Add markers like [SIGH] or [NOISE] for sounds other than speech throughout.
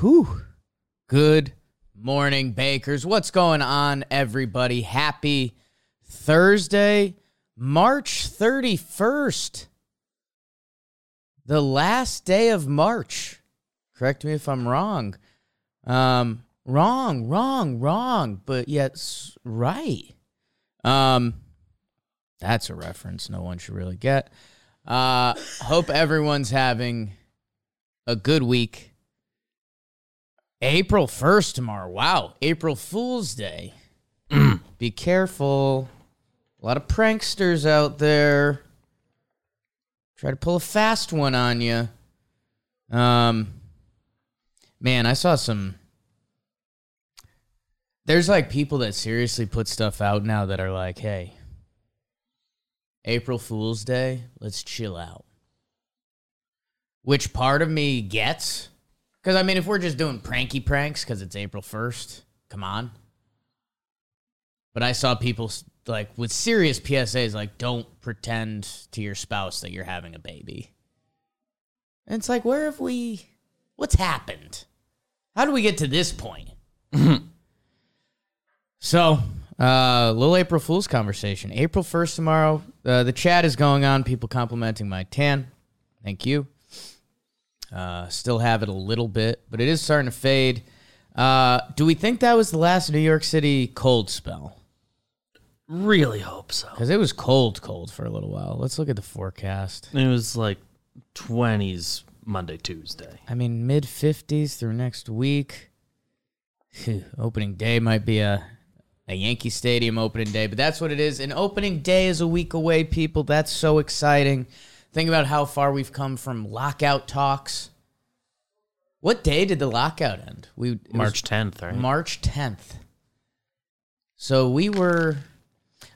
Whew. Good morning, Bakers. What's going on, everybody? Happy Thursday, March 31st. The last day of March. Correct me if I'm wrong. Um, wrong, wrong, wrong, but yet right. Um, that's a reference no one should really get. Uh, hope everyone's having a good week. April 1st tomorrow. Wow. April Fool's Day. Be careful. A lot of pranksters out there. Try to pull a fast one on you. Um, man, I saw some. There's like people that seriously put stuff out now that are like, hey, April Fool's Day, let's chill out which part of me gets. Because, I mean, if we're just doing pranky pranks because it's April 1st, come on. But I saw people like with serious PSAs like, don't pretend to your spouse that you're having a baby. And it's like, where have we, what's happened? How do we get to this point? [LAUGHS] so, uh, little April Fool's conversation. April 1st tomorrow. Uh, the chat is going on, people complimenting my tan. Thank you. Uh, still have it a little bit, but it is starting to fade. Uh, do we think that was the last New York City cold spell? Really hope so. Because it was cold, cold for a little while. Let's look at the forecast. It was like 20s Monday, Tuesday. I mean, mid 50s through next week. Opening day might be a, a Yankee Stadium opening day, but that's what it is. And opening day is a week away, people. That's so exciting. Think about how far we've come from lockout talks. What day did the lockout end? We March 10th, right? March 10th. So we were,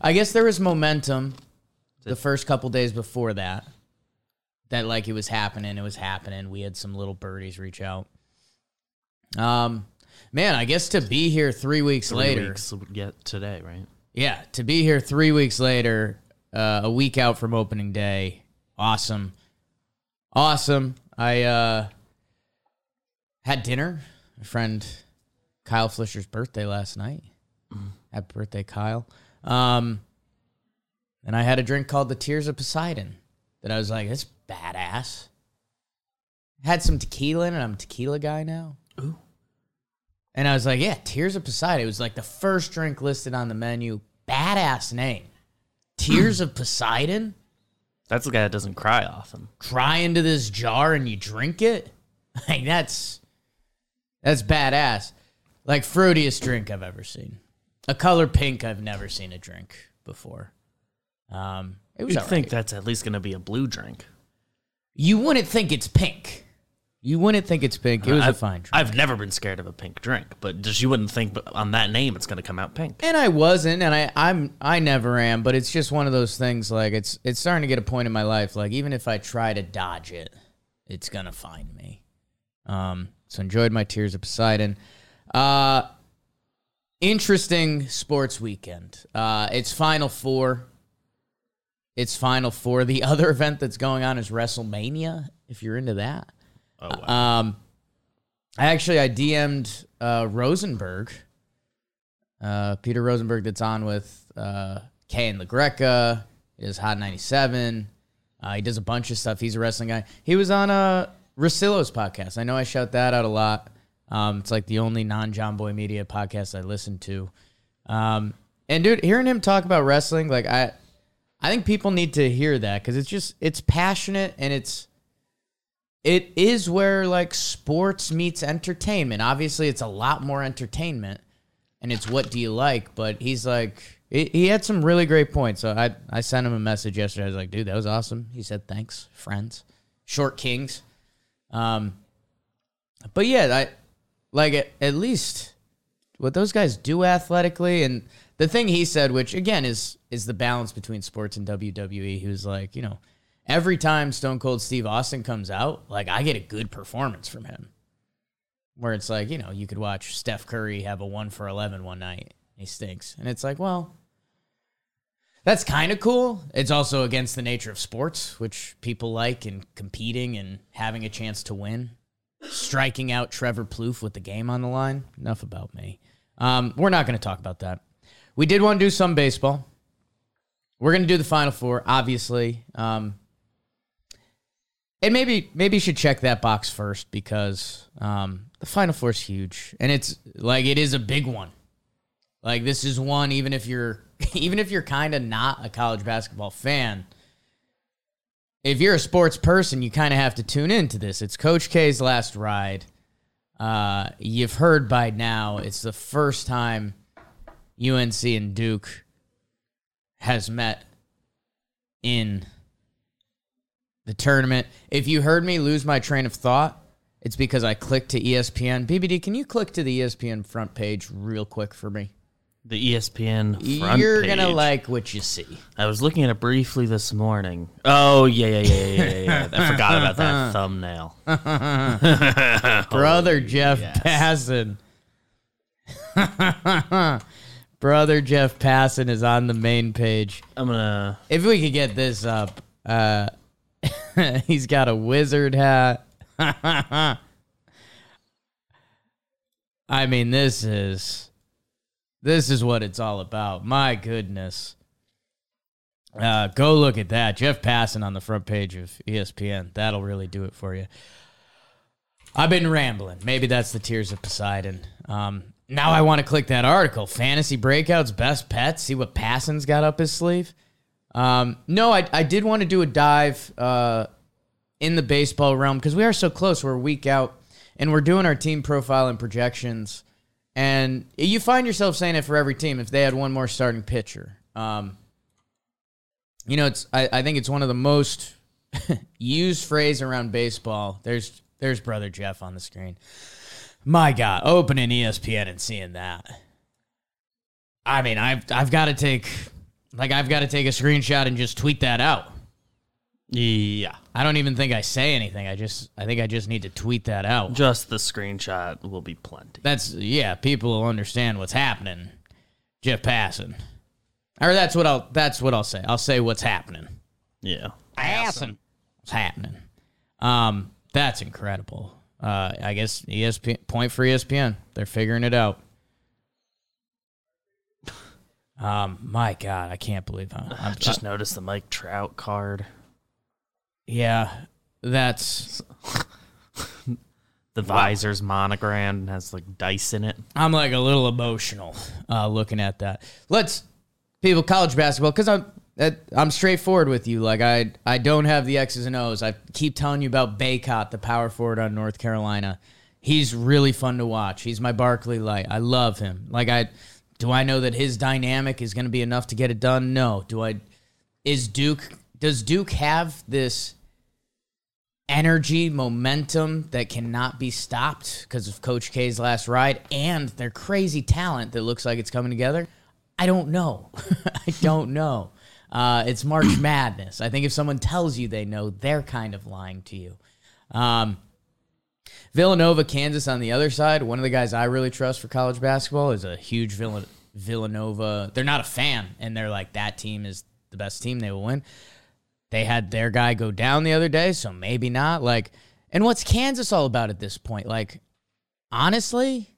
I guess there was momentum the first couple days before that. That like it was happening, it was happening. We had some little birdies reach out. Um, man, I guess to be here three weeks Three later, weeks today, right? yeah, to be here three weeks later, uh, a week out from opening day, awesome, awesome. I uh, had dinner. My friend Kyle Flisher's birthday last night. Happy birthday, Kyle. Um, and I had a drink called the Tears of Poseidon. That I was like, that's badass. Had some tequila in it. I'm a tequila guy now. Ooh. And I was like, yeah, Tears of Poseidon. It was like the first drink listed on the menu. Badass name. Tears [CLEARS THROAT] of Poseidon? That's the guy that doesn't cry often. Cry into this jar and you drink it? [LAUGHS] Like that's that's badass. Like fruitiest drink I've ever seen. A color pink I've never seen a drink before. Um it was You'd alright. think that's at least going to be a blue drink. you wouldn't think it's pink. You wouldn't think it's pink. It was a I've, fine drink. I've never been scared of a pink drink, but just you wouldn't think on that name it's going to come out pink. and I wasn't, and I, I'm, I never am. But it's just one of those things. Like it's, it's starting to get a point in my life. Like even if I try to dodge it, it's gonna find me. Um, so enjoyed my tears of Poseidon. Uh, interesting sports weekend. Uh, it's Final Four. It's Final Four. The [LAUGHS] other event that's going on is WrestleMania. If you're into that. Oh, wow. Um, I actually I DM'd uh, Rosenberg, uh, Peter Rosenberg, that's on with uh, Kay and LaGreca. He does Hot 97. Uh, he does a bunch of stuff. He's a wrestling guy. He was on uh, Rosillo's podcast. I know I shout that out a lot. Um, it's like the only non Jomboy Media podcast I listen to. Um, and dude, hearing him talk about wrestling, like I, I think people need to hear that because it's just it's passionate and it's it is where like sports meets entertainment. Obviously, it's a lot more entertainment, and it's what do you like. But he's like, he, had some really great points. So I I sent him a message yesterday. I was like, dude, that was awesome. He said, thanks, friends, short kings. Um, but yeah, I like at, at least what those guys do athletically, and the thing he said, which again is is the balance between sports and WWE. He was like, you know, every time Stone Cold Steve Austin comes out, like I get a good performance from him. Where it's like, you know, you could watch Steph Curry have a one for 11 one night. He stinks. And it's like, well, that's kind of cool. It's also against the nature of sports, which people like, and competing and having a chance to win. Striking out Trevor Plouffe with the game on the line. Enough about me. Um, we're not going to talk about that. We did want to do some baseball. We're going to do the Final Four, obviously. Um, and maybe maybe you should check that box first because um, the Final Four is huge, and it's like it is a big one. Like this is one, even if you're [LAUGHS] even if you're kind of not a college basketball fan, if you're a sports person, you kind of have to tune into this. It's Coach K's last ride. Uh, you've heard by now it's the first time UNC and Duke has met in the tournament. If you heard me lose my train of thought, it's because I clicked to ESPN. BBD, can you click to the ESPN front page real quick for me? The ESPN front page. You're gonna page. like what you see. I was looking at it briefly this morning. Oh yeah, yeah, yeah, yeah, yeah. yeah. I forgot about that [LAUGHS] thumbnail. [LAUGHS] Brother Jeff yes. Passan. [LAUGHS] Brother Jeff Passan is on the main page. I'm gonna. If we could get this up, uh, [LAUGHS] he's got a wizard hat. [LAUGHS] I mean, this is this is what it's all about. My goodness. Uh, go look at that. Jeff Passan on the front page of ESPN. That'll really do it for you. I've been rambling. Maybe that's the tears of Poseidon. Um, now I want to click that article. Fantasy breakouts, best pets. See what Passan's got up his sleeve. Um, no, I, I did want to do a dive uh, in the baseball realm because we are so close. We're a week out, and we're doing our team profile and projections. And you find yourself saying it for every team if they had one more starting pitcher. Um, you know, it's I, I think it's one of the most [LAUGHS] used phrase around baseball. There's there's brother Jeff on the screen. My God, opening ESPN and seeing that. I mean, I've I've got to take like I've got to take a screenshot and just tweet that out. Yeah, I don't even think I say anything. I just I think I just need to tweet that out. just the screenshot will be plenty. That's yeah, people will understand what's happening. Jeff Passan. Or that's what I'll that's what I'll say. I'll say what's happening. Yeah, Passan. What's happening? Um, that's incredible. Uh, I guess ESPN point for ESPN. They're figuring it out. Um, my God, I can't believe how I'm [LAUGHS] just noticed the Mike Trout card. yeah, that's [LAUGHS] The visor's monogrammed and has like dice in it. I'm like a little emotional uh, looking at that. Let's people college basketball because I'm I'm straightforward with you. Like I I don't have the X's and O's. I keep telling you about Bacot, the power forward on North Carolina. He's really fun to watch. He's my Barkley light. I love him. Like I do I know that his dynamic is going to be enough to get it done? No. Do I is Duke does Duke have this energy, momentum that cannot be stopped because of Coach K's last ride and their crazy talent that looks like it's coming together? I don't know. [LAUGHS] I don't know. Uh, it's March [CLEARS THROAT] Madness. I think if someone tells you they know, they're kind of lying to you. Um, Villanova, Kansas on the other side. One of the guys I really trust for college basketball is a huge Villan- Villanova. They're not a fan, and they're like, that team is the best team. They will win. They had their guy go down the other day, so maybe not. Like, and what's Kansas all about at this point? Like, honestly,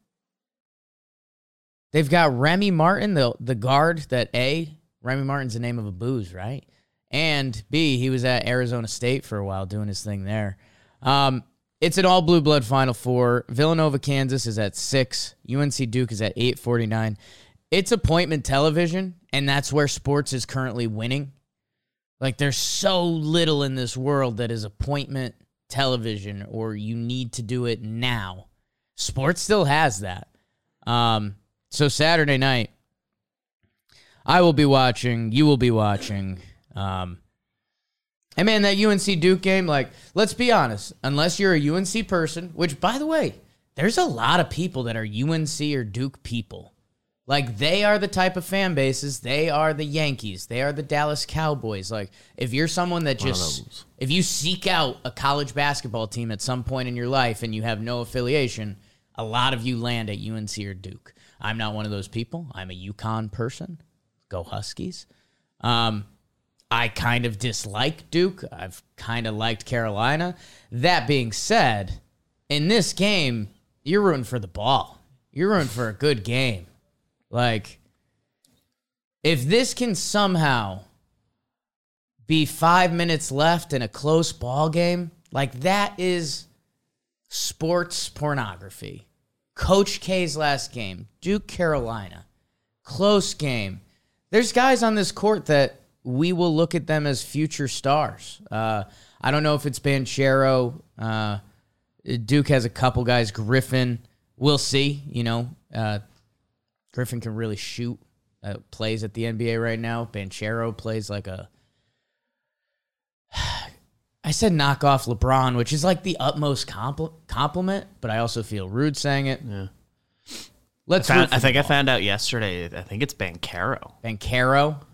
they've got Remy Martin, the the guard that A, Remy Martin's the name of a booze, right? And B, he was at Arizona State for a while doing his thing there. Um, it's an all blue blood final four. Villanova, Kansas is at six. UNC Duke is at eight forty nine. It's appointment television, and that's where sports is currently winning. Like there's so little in this world that is appointment television or you need to do it now. Sports still has that. Um, so Saturday night, I will be watching, you will be watching um, And man, that UNC Duke game, like, let's be honest, unless you're a UNC person, which by the way, there's a lot of people that are UNC or Duke people. Like they are the type of fan bases. They are the Yankees. They are the Dallas Cowboys. Like if you're someone that just if you seek out a college basketball team at some point in your life and you have no affiliation, a lot of you land at UNC or Duke. I'm not one of those people. I'm a UConn person. Go Huskies. Um, I kind of dislike Duke. I've kind of liked Carolina. That being said, in this game, you're rooting for the ball. You're rooting for a good game. Like, if this can somehow be five minutes left in a close ball game, like that is sports pornography. Coach K's last game, Duke Carolina, close game. There's guys on this court that we will look at them as future stars. Uh, I don't know if it's Banchero. Uh, Duke has a couple guys. Griffin, we'll see. You know, uh, Griffin can really shoot. Uh, plays at the NBA right now. Banchero plays like a. [SIGHS] I said knock off LeBron, which is like the utmost compl- compliment, but I also feel rude saying it. Yeah. Let's. Found- I think the I found out yesterday. I think it's Bancaro. Banchero, Yeah,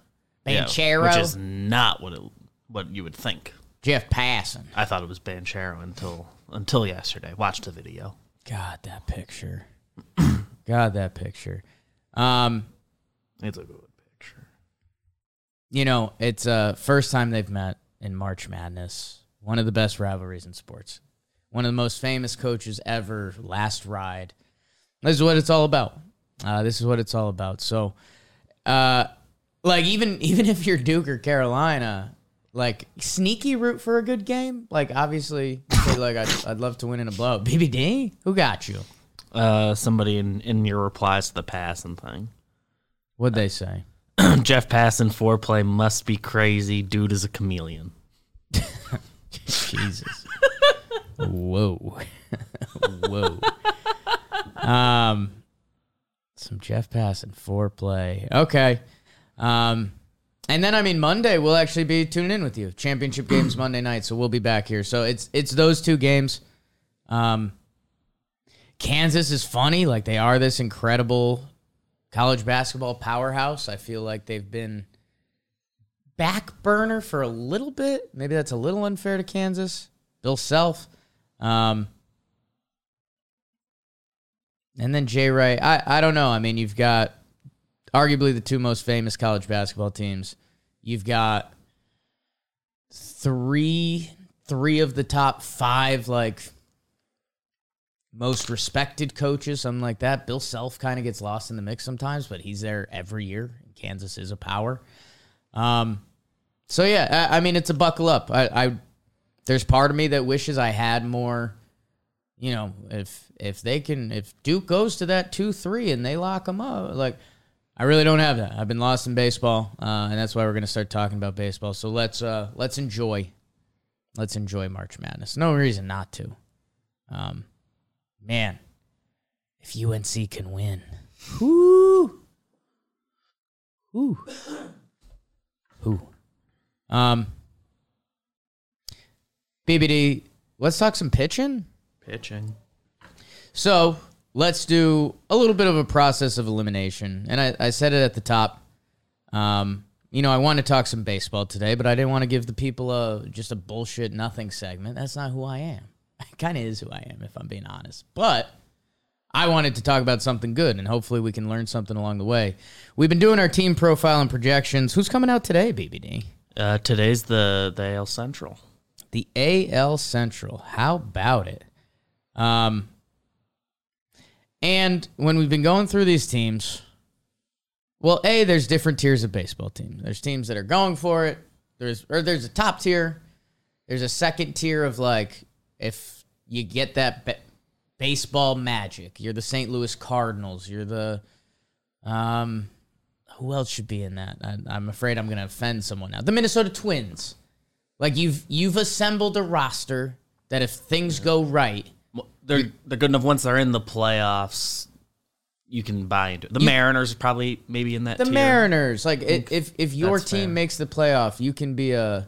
Banchero, which is not what it, what you would think. Jeff Passan. I thought it was Banchero until until yesterday. Watched the video. God, that picture. [COUGHS] God, that picture. Um, It's a good picture. you know, it's uh first time they've met in March Madness. One of the best rivalries in sports. One of the most famous coaches ever. Last ride. This is what it's all about. Uh, this is what it's all about. So, uh, like even [LAUGHS] even if you're Duke or Carolina, like sneaky root for a good game. Like obviously, like I'd, I'd love to win in a blow. BBD, who got you? Uh, somebody in in your replies to the passing thing. What'd they say? [CLEARS THROAT] Jeff Passan foreplay must be crazy. Dude is a chameleon. [LAUGHS] Jesus. Whoa. [LAUGHS] Whoa. Um some Jeff Passan foreplay. Okay. Um and then I mean Monday we'll actually be tuning in with you. Championship [CLEARS THROAT] games Monday night, so we'll be back here. So it's it's those two games. Um Kansas is funny, like they are this incredible college basketball powerhouse. I feel like they've been back burner for a little bit. Maybe that's a little unfair to Kansas. Bill Self. Um, and then Jay Wright. I, I don't know. I mean, you've got arguably the two most famous college basketball teams. You've got three three of the top five like most respected coaches, something like that. Bill Self kind of gets lost in the mix sometimes, but he's there every year. Kansas is a power. Um, so yeah, I, I mean it's a buckle up. I, I there's part of me that wishes I had more. You know, if if they can, if Duke goes to that two three and they lock them up, like I really don't have that. I've been lost in baseball, uh, and that's why we're gonna start talking about baseball. So let's uh let's enjoy, let's enjoy March Madness. No reason not to. Um, man, if UNC can win, whoo, whoo, whoo. Um, BBD, let's talk some pitching. Pitching. So let's do a little bit of a process of elimination. And I, I said it at the top. Um, you know, I want to talk some baseball today, but I didn't want to give the people a just a bullshit nothing segment. That's not who I am. [LAUGHS] It kind of is who I am, if I'm being honest. But I wanted to talk about something good, and hopefully we can learn something along the way. We've been doing our team profile and projections. Who's coming out today, BBD? Uh, today's the the AL Central. The AL Central. How about it? Um, and when we've been going through these teams, well, a there's different tiers of baseball teams. There's teams that are going for it. There's or there's a top tier. There's a second tier of like if you get that ba- baseball magic. You're the St. Louis Cardinals. You're the um. Who else should be in that? I, I'm afraid I'm going to offend someone now. The Minnesota Twins. Like you've you've assembled a roster that if things go right, They're they're good enough once they're in the playoffs. You can buy into it. The You- Mariners probably maybe in that. the tier. Mariners, like i- if if your that's team fair. makes the playoff, you can be a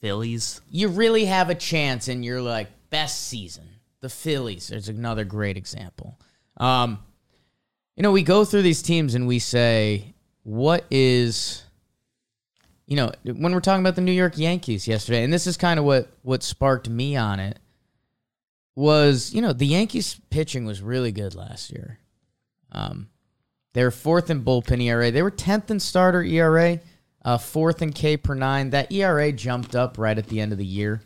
Phillies. you really have a chance in your like best season. The Phillies, there's another great example. Um, you know, we go through these teams and we say, what is, you know, when we're talking about the New York Yankees yesterday, and this is kind of what what sparked me on it was, you know, the Yankees pitching was really good last year. Um, they were fourth in bullpen ERA. They were tenth in starter ERA, uh, fourth in K per nine. That ERA jumped up right at the end of the year.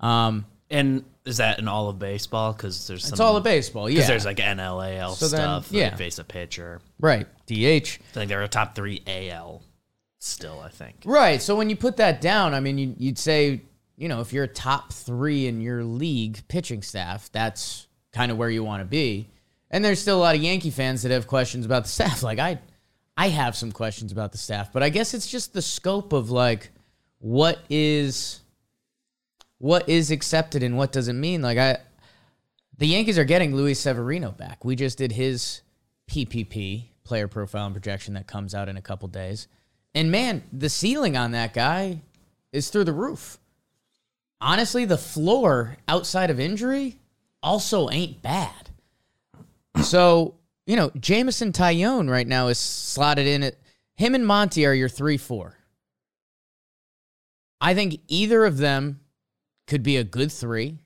Um, And is that in all of baseball? Because there's some, it's all of baseball, yeah. There's like NLAL So then, stuff. yeah. They face a pitcher. right, DH. I think they're a top three AL still. I think. Right. So when you put that down, I mean, you, you'd say, you know, if you're a top three in your league pitching staff, that's kind of where you want to be. And there's still a lot of Yankee fans that have questions about the staff. [LAUGHS] Like I, I have some questions about the staff, but I guess it's just the scope of like what is, what is accepted and what doesn't mean. Like I, the Yankees are getting Luis Severino back. We just did his PPP player profile and projection that comes out in a couple days. And man, the ceiling on that guy is through the roof. Honestly, the floor outside of injury also ain't bad. So, you know, Jameson Taillon right now is slotted in at him and Monty are your 3 4. I think either of them could be a good three.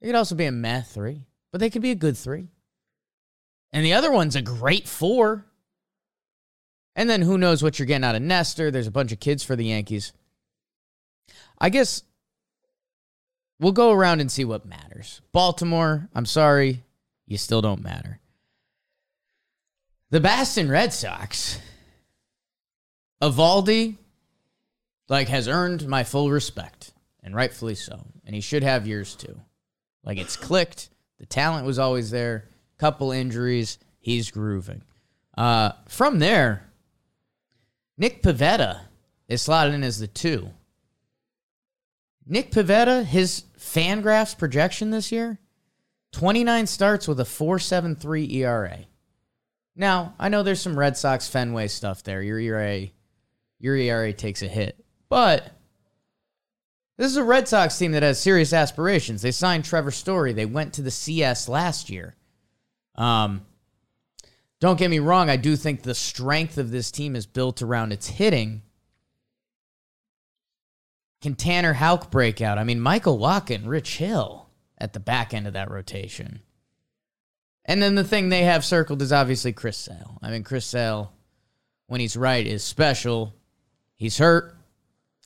It could also be a meh three, but they could be a good three. And the other one's a great four. And then who knows what you're getting out of Nestor. There's a bunch of kids for the Yankees. I guess we'll go around and see what matters. Baltimore, I'm sorry, you still don't matter. The Boston Red Sox, Eovaldi, like, has earned my full respect, and rightfully so. And he should have yours too. Like, it's clicked. The talent was always there. Couple injuries. He's grooving. Uh, from there, Nick Pivetta is slotted in as the two. Nick Pivetta, his Fangraphs projection this year, 29 starts with a 4.73 ERA. Now, I know there's some Red Sox Fenway stuff there. Your ERA, your ERA takes a hit. But this is a Red Sox team that has serious aspirations. They signed Trevor Story. They went to the CS last year. Um, don't get me wrong, I do think the strength of this team is built around its hitting. Can Tanner Houck break out? I mean, Michael Wacha, Rich Hill at the back end of that rotation. And then the thing they have circled is obviously Chris Sale. I mean, Chris Sale, when he's right, is special. He's hurt.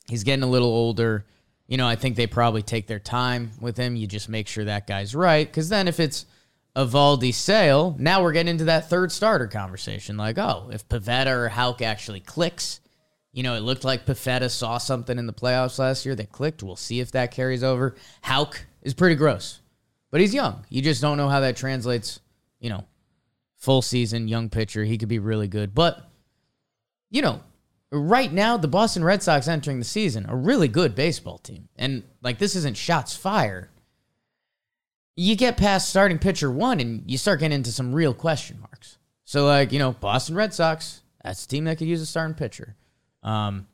He's getting a little older. You know, I think they probably take their time with him. You just make sure that guy's right. Because then if it's Eovaldi Sale, now we're getting into that third starter conversation. Like, oh, if Pivetta or Houck actually clicks, you know, it looked like Pivetta saw something in the playoffs last year that clicked. We'll see if that carries over. Houck is pretty gross, but he's young. You just don't know how that translates, you know, full season, young pitcher. He could be really good. But, you know, right now, the Boston Red Sox entering the season, a really good baseball team. And, like, this isn't shots fired you get past starting pitcher one and you start getting into some real question marks. So, like, you know, Boston Red Sox, that's a team that could use a starting pitcher. Um,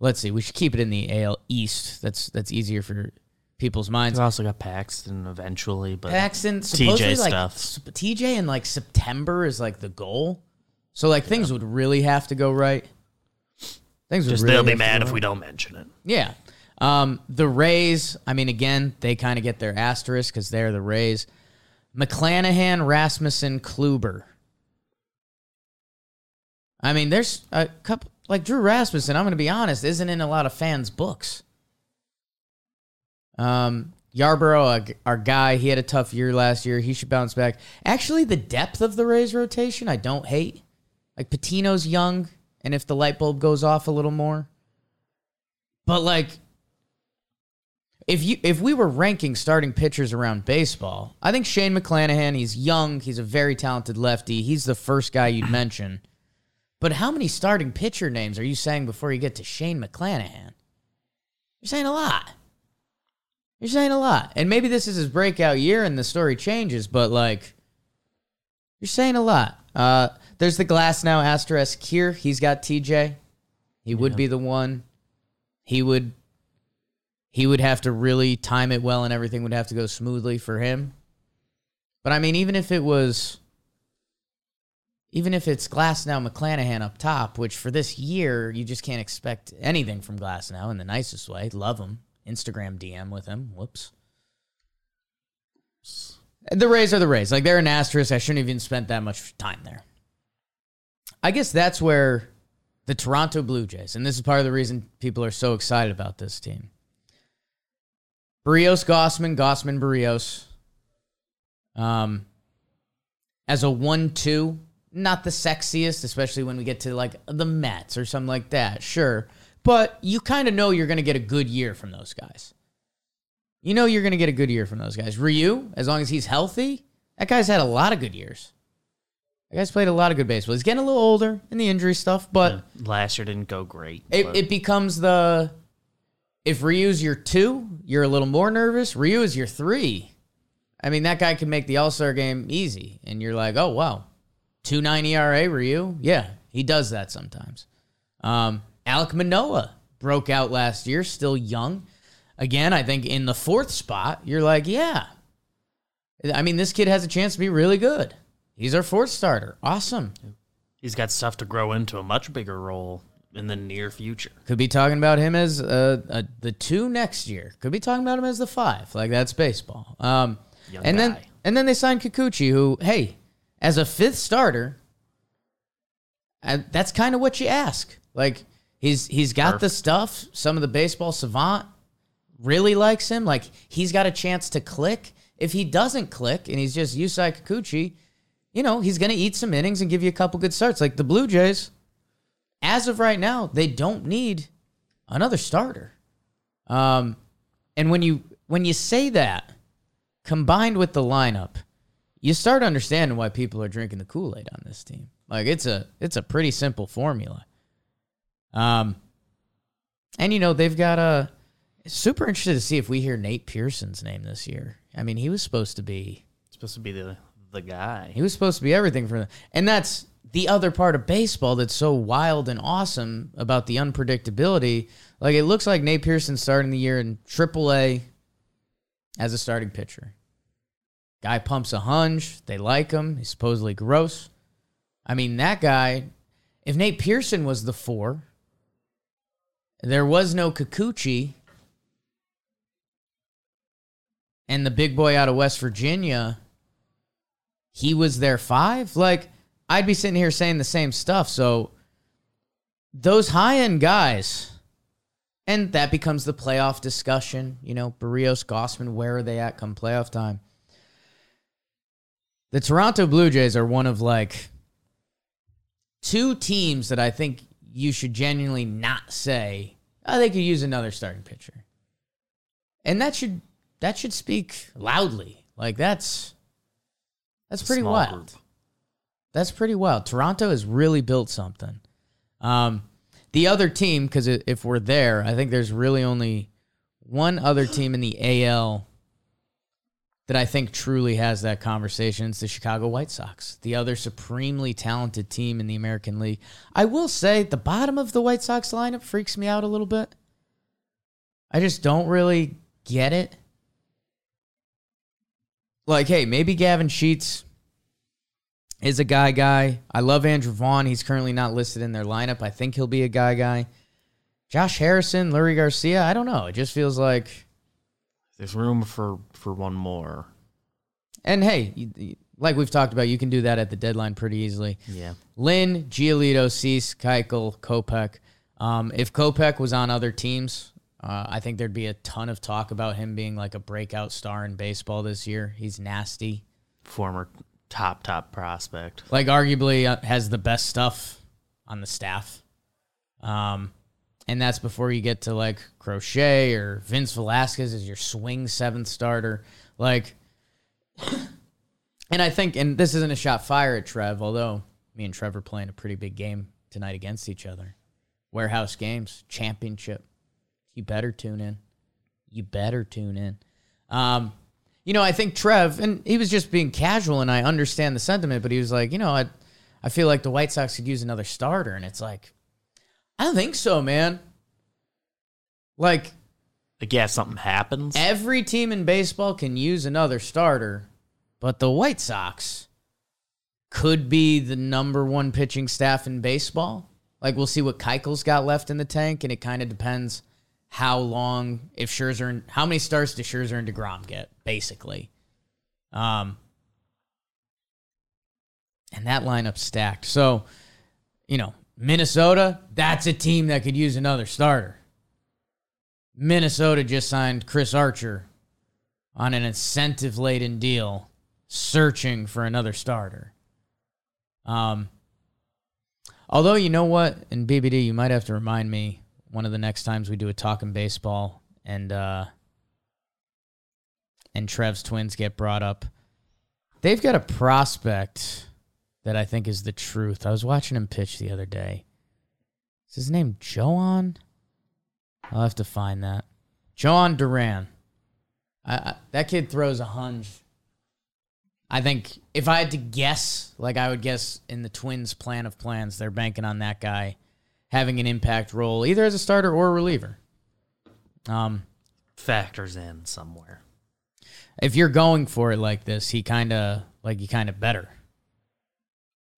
let's see, we should keep it in the AL East. That's that's easier for people's minds. We've also got Paxton eventually, but Paxton, supposedly, TJ like, stuff. TJ in like September is like the goal. So, like, things would really have to go right. Things would just really they'll be mad if right. we don't mention it. Yeah. Um, the Rays, I mean, again, they kind of get their asterisk because they're the Rays. McClanahan, Rasmussen, Kluber. I mean, there's a couple, like Drew Rasmussen, I'm going to be honest, isn't in a lot of fans' books. Um, Yarbrough, our- guy, he had a tough year last year. He should bounce back. Actually, the depth of the Rays rotation, I don't hate. Like, Patino's young, and if the light bulb goes off a little more. But, like, if you if we were ranking starting pitchers around baseball, I think Shane McClanahan, he's young, he's a very talented lefty. He's the first guy you'd mention. But how many starting pitcher names are you saying before you get to Shane McClanahan? You're saying a lot. You're saying a lot. And maybe this is his breakout year and the story changes, but like you're saying a lot. Uh there's the glass now asterisk here. He's got TJ. He would be the one. he would he would have to really time it well and everything would have to go smoothly for him. But I mean, even if it was even if it's Glasnow McClanahan up top, which for this year you just can't expect anything from Glasnow in the nicest way. Love him. Instagram DM with him. Whoops. The Rays are the Rays. Like they're an asterisk. I shouldn't have even spent that much time there. I guess that's where the Toronto Blue Jays, and this is part of the reason people are so excited about this team. Berrios, Gausman, Gausman Berrios. Um, as a one-two, not the sexiest, especially when we get to like the Mets or something like that. Sure, but you kind of know you're going to get a good year from those guys. You know you're going to get a good year from those guys. Ryu, as long as he's healthy, that guy's had a lot of good years. That guy's played a lot of good baseball. He's getting a little older in the injury stuff, but Last year didn't go great. it, it becomes the if Ryu's your two, you're a little more nervous. Ryu is your three. I mean, that guy can make the All Star game easy, and you're like, oh wow, two nine ERA Ryu. Yeah, he does that sometimes. Um, Alek Manoah broke out last year, still young. Again, I think in the fourth spot, you're like, yeah. I mean, this kid has a chance to be really good. He's our fourth starter. Awesome. he's got stuff to grow into a much bigger role in the near future. Could be talking about him as uh, uh, the two next year. Could be talking about him as the five. Like that's baseball. Um, and then and then they signed Kikuchi, who hey, as a fifth starter, and that's kind of what you ask. Like he's he's got the stuff. Some of the baseball savant really likes him. Like he's got a chance to click. If he doesn't click and he's just Yusei Kikuchi, you know he's gonna eat some innings and give you a couple good starts. Like the Blue Jays as of right now, they don't need another starter. Um, and when you when you say that, combined with the lineup, you start understanding why people are drinking the Kool Aid on this team. Like it's a it's a pretty simple formula. Um, and you know they've got a super interested to see if we hear Nate Pearson's name this year. I mean, he was supposed to be supposed to be the the guy. he was supposed to be everything for them. And that's the other part of baseball that's so wild and awesome about the unpredictability. Like it looks like Nate Pearson starting the year in AAA as a starting pitcher. Guy pumps a hunch. They like him. He's supposedly gross. I mean, that guy, if Nate Pearson was the four, there was no Kikuchi, and the big boy out of West Virginia, he was their five. Like, I'd be sitting here saying the same stuff. So, those high end guys, and that becomes the playoff discussion. You know, Berrios, Gausman, where are they at come playoff time? The Toronto Blue Jays are one of like two teams that I think you should genuinely not say, oh, they could use another starting pitcher. And that should that should speak loudly. Like that's that's pretty wild. group. That's pretty wild. Toronto has really built something. Um, the other team, because if we're there, I think there's really only one other team in the AL that I think truly has that conversation. is the Chicago White Sox, the other supremely talented team in the American League. I will say the bottom of the White Sox lineup freaks me out a little bit. I just don't really get it. Like, hey, maybe Gavin Sheets is a guy guy. I love Andrew Vaughn. He's currently not listed in their lineup. I think he'll be a guy guy. Josh Harrison, Leury Garcia, I don't know. It just feels like There's room for for one more. and hey, you, you- like we've talked about, you can do that at the deadline pretty easily. Yeah. Lynn, Giolito, Cease, Keuchel, Kopech. Um, if Kopech was on other teams, uh, I think there'd be a ton of talk about him being like a breakout star in baseball this year. He's nasty. Former top top prospect. like arguably uh, has the best stuff on the staff. Um, and that's before you get to like Crochet or Vince Velasquez as your swing seventh starter. Like, and I think, and this isn't a shot fire at Trev, although me and Trev are playing a pretty big game tonight against each other. Warehouse games, championship. You better tune in. You better tune in. Um, you know, I think Trev, and he was just being casual, and I understand the sentiment, but he was like, you know, I, I feel like the White Sox could use another starter, and it's like, I don't think so, man. Like Like, yeah, something happens. every team in baseball can use another starter, but the White Sox could be the number one pitching staff in baseball. Like we'll see what Keuchel's got left in the tank, and it kind of depends how long if Scherzer and how many starts do Scherzer and Degrom get, basically. Um, and that lineup stacked. So, you know, Minnesota, that's a team that could use another starter. Minnesota just signed Chris Archer on an incentive laden deal, searching for another starter. Um, although, you know what? In BBD, you might have to remind me one of the next times we do a talk talking baseball and, uh, and Trev's twins get brought up. They've got a prospect that I think is the truth. I was watching him pitch the other day. Is his name Jhoan? I'll have to find that. Jhoan Duran. I, I, that kid throws a hunch. I think if I had to guess, like I would guess in the Twins' plan of plans, they're banking on that guy having an impact role, either as a starter or a reliever. Um, factors in somewhere. if you're going for it like this, he kind of like you kind of better.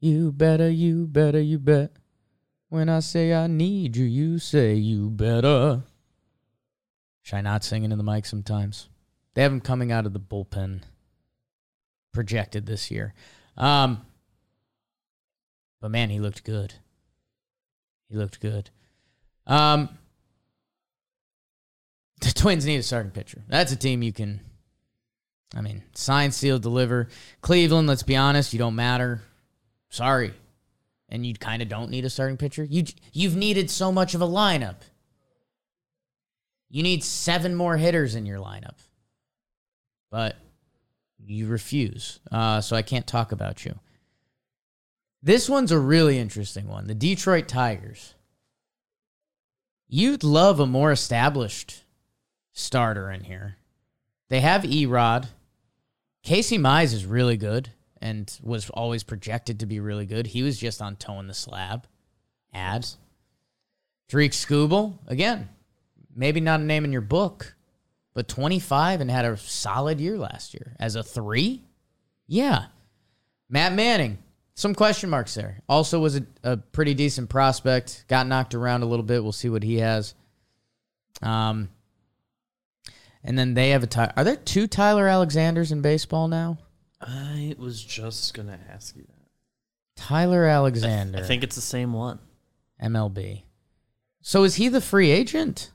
You better, you better, you bet. When I say I need you, you say you better. Should I not sing into the mic sometimes? They have him coming out of the bullpen projected this year. Um, but man, he looked good. He looked good. Um, the Twins need a starting pitcher. That's a team you can I mean, sign, seal, deliver. Cleveland, let's be honest, you don't matter. Sorry. And you kind of don't need a starting pitcher. You you've needed so much of a lineup. You need seven more hitters in your lineup. But you refuse. Uh, so I can't talk about you. This one's a really interesting one. The Detroit Tigers. You'd love a more established starter in here. They have Erod. Casey Mize is really good and was always projected to be really good. He was just on toeing the slab. Ads. Tarik Skubal, again, maybe not a name in your book, but 25 and had a solid year last year. As a three? Yeah. Matt Manning, some question marks there. Also was a, a pretty decent prospect. Got knocked around a little bit. We'll see what he has. Um, and then they have a Ty- Are there two Tyler Alexanders in baseball now? I was just gonna ask you that. Tyler Alexander, I think it's the same one. MLB. So is he the free agent?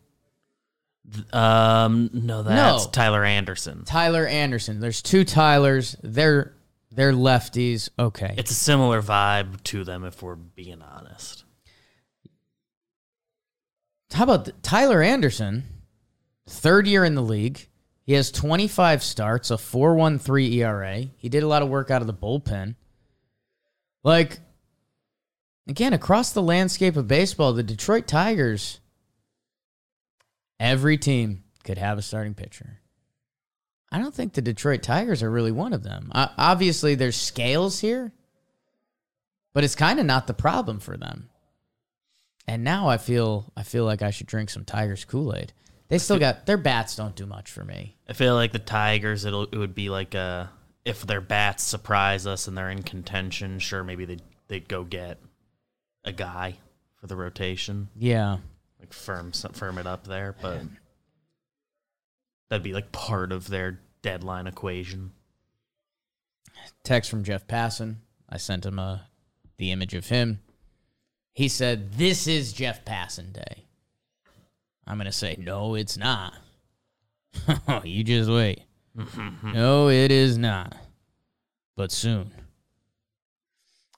Um, no, that's No. Tyler Anderson. Tyler Anderson. There's two Tylers. They're they're lefties. Okay. It's a similar vibe to them, if we're being honest. How about th- Tyler Anderson? Third year in the league. He has 25 starts, a 4.13 ERA. He did a lot of work out of the bullpen. Like again, across the landscape of baseball, the Detroit Tigers every team could have a starting pitcher. I don't think the Detroit Tigers are really one of them. Uh, obviously, there's scales here, but it's kind of not the problem for them. And now I feel I feel like I should drink some Tigers Kool Aid. They still got their bats don't do much for me. I feel like the Tigers, it'll it would be like a if their bats surprise us and they're in contention. Sure, maybe they they'd go get a guy for the rotation, Yeah, like firm firm it up there, but that'd be like part of their deadline equation. text from Jeff Passan. I sent him a the image of him. He said, "This is Jeff Passan Day." I'm gonna say, "No, it's not." [LAUGHS] you just wait. no, it is not. But soon.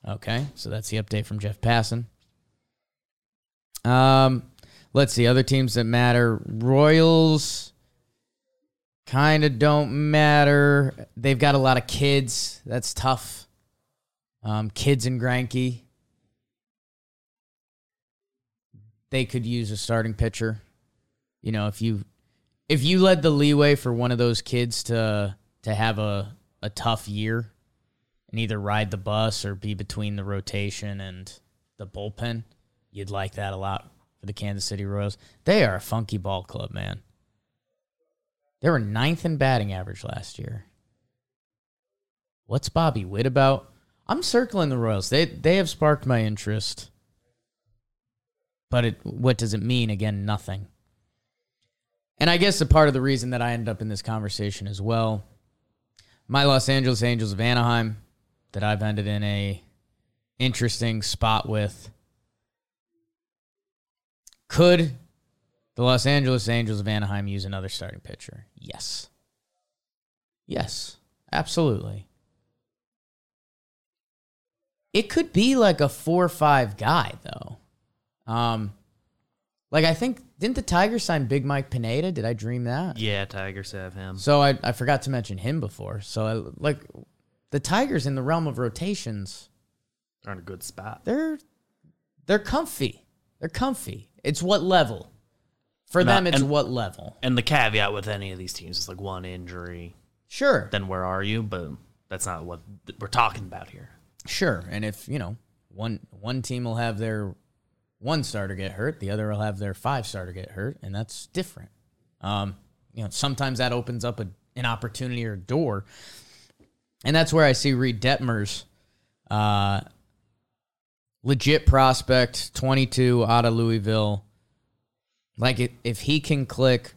Okay, so that's the update from Jeff Passan. Um, let's see other teams that matter. Royals kind of don't matter. They've got a lot of kids. That's tough. Um, kids and Greinke. They could use a starting pitcher. You know, if you if you led the leeway for one of those kids to to have a a tough year and either ride the bus or be between the rotation and the bullpen, you'd like that a lot for the Kansas City Royals. They are a funky ball club, man. They were ninth in batting average last year. What's Bobby Witt about? I'm circling the Royals. They they have sparked my interest. But it, what does it mean? Again, nothing. And I guess a part of the reason that I ended up in this conversation as well, my Los Angeles Angels of Anaheim, that I've ended in a interesting spot with. Could the Los Angeles Angels of Anaheim use another starting pitcher? Yes. Yes, absolutely. It could be like a four or five guy, though. Um, like I think didn't the Tigers sign Big Mike Pineda? Did I dream that? Yeah, Tigers have him. So I I forgot to mention him before. So I, like the Tigers in the realm of rotations, They're in a good spot. they're they're comfy. They're comfy. It's what level? For Not- them, it's and- what level? And the caveat with any of these teams is like one injury, Sure, then where are you? But that's not what we're talking about here. sure. And if you know one one team will have their one starter get hurt, the other will have their five starter get hurt, and that's different. Um, you know, sometimes that opens up a, an opportunity or door, and that's where I see Reed Detmers, uh, legit prospect, twenty two out of Louisville. Like if, if he can click.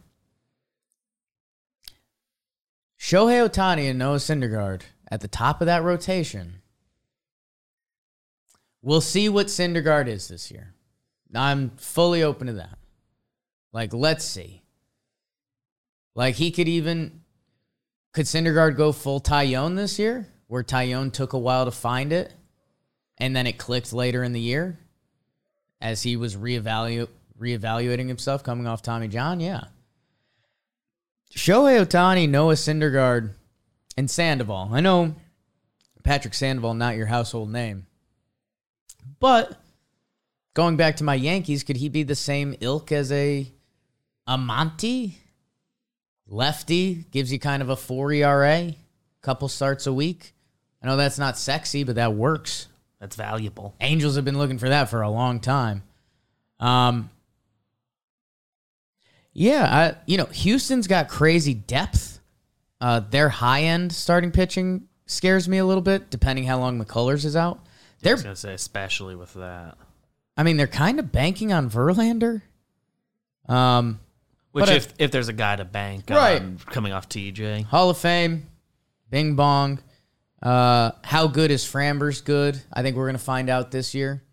Shohei Ohtani and Noah Syndergaard at the top of that rotation. We'll see what Syndergaard is this year. I'm fully open to that. Like, let's see. Like, he could even. Could Syndergaard go full Taillon this year, where Taillon took a while to find it, and then it clicked later in the year as he was reevalu- reevaluating himself coming off Tommy John? Yeah. Shohei Ohtani, Noah Syndergaard, and Sandoval. I know Patrick Sandoval, not your household name. But going back to my Yankees, could he be the same ilk as a Amonte? Lefty gives you kind of a four ERA, couple starts a week. I know that's not sexy, but that works. That's valuable. Angels have been looking for that for a long time. Um, yeah, I, you know, Houston's got crazy depth. Uh, their high end starting pitching scares me a little bit, depending how long McCullers is out. They're, was gonna say, especially with that. I mean, they're kind of banking on Verlander. Um, Which, But I- if if there's a guy to bank Right. on coming off TJ, Hall of Fame, Bing Bong. Uh, how good is Framber's good? I think we're gonna find out this year.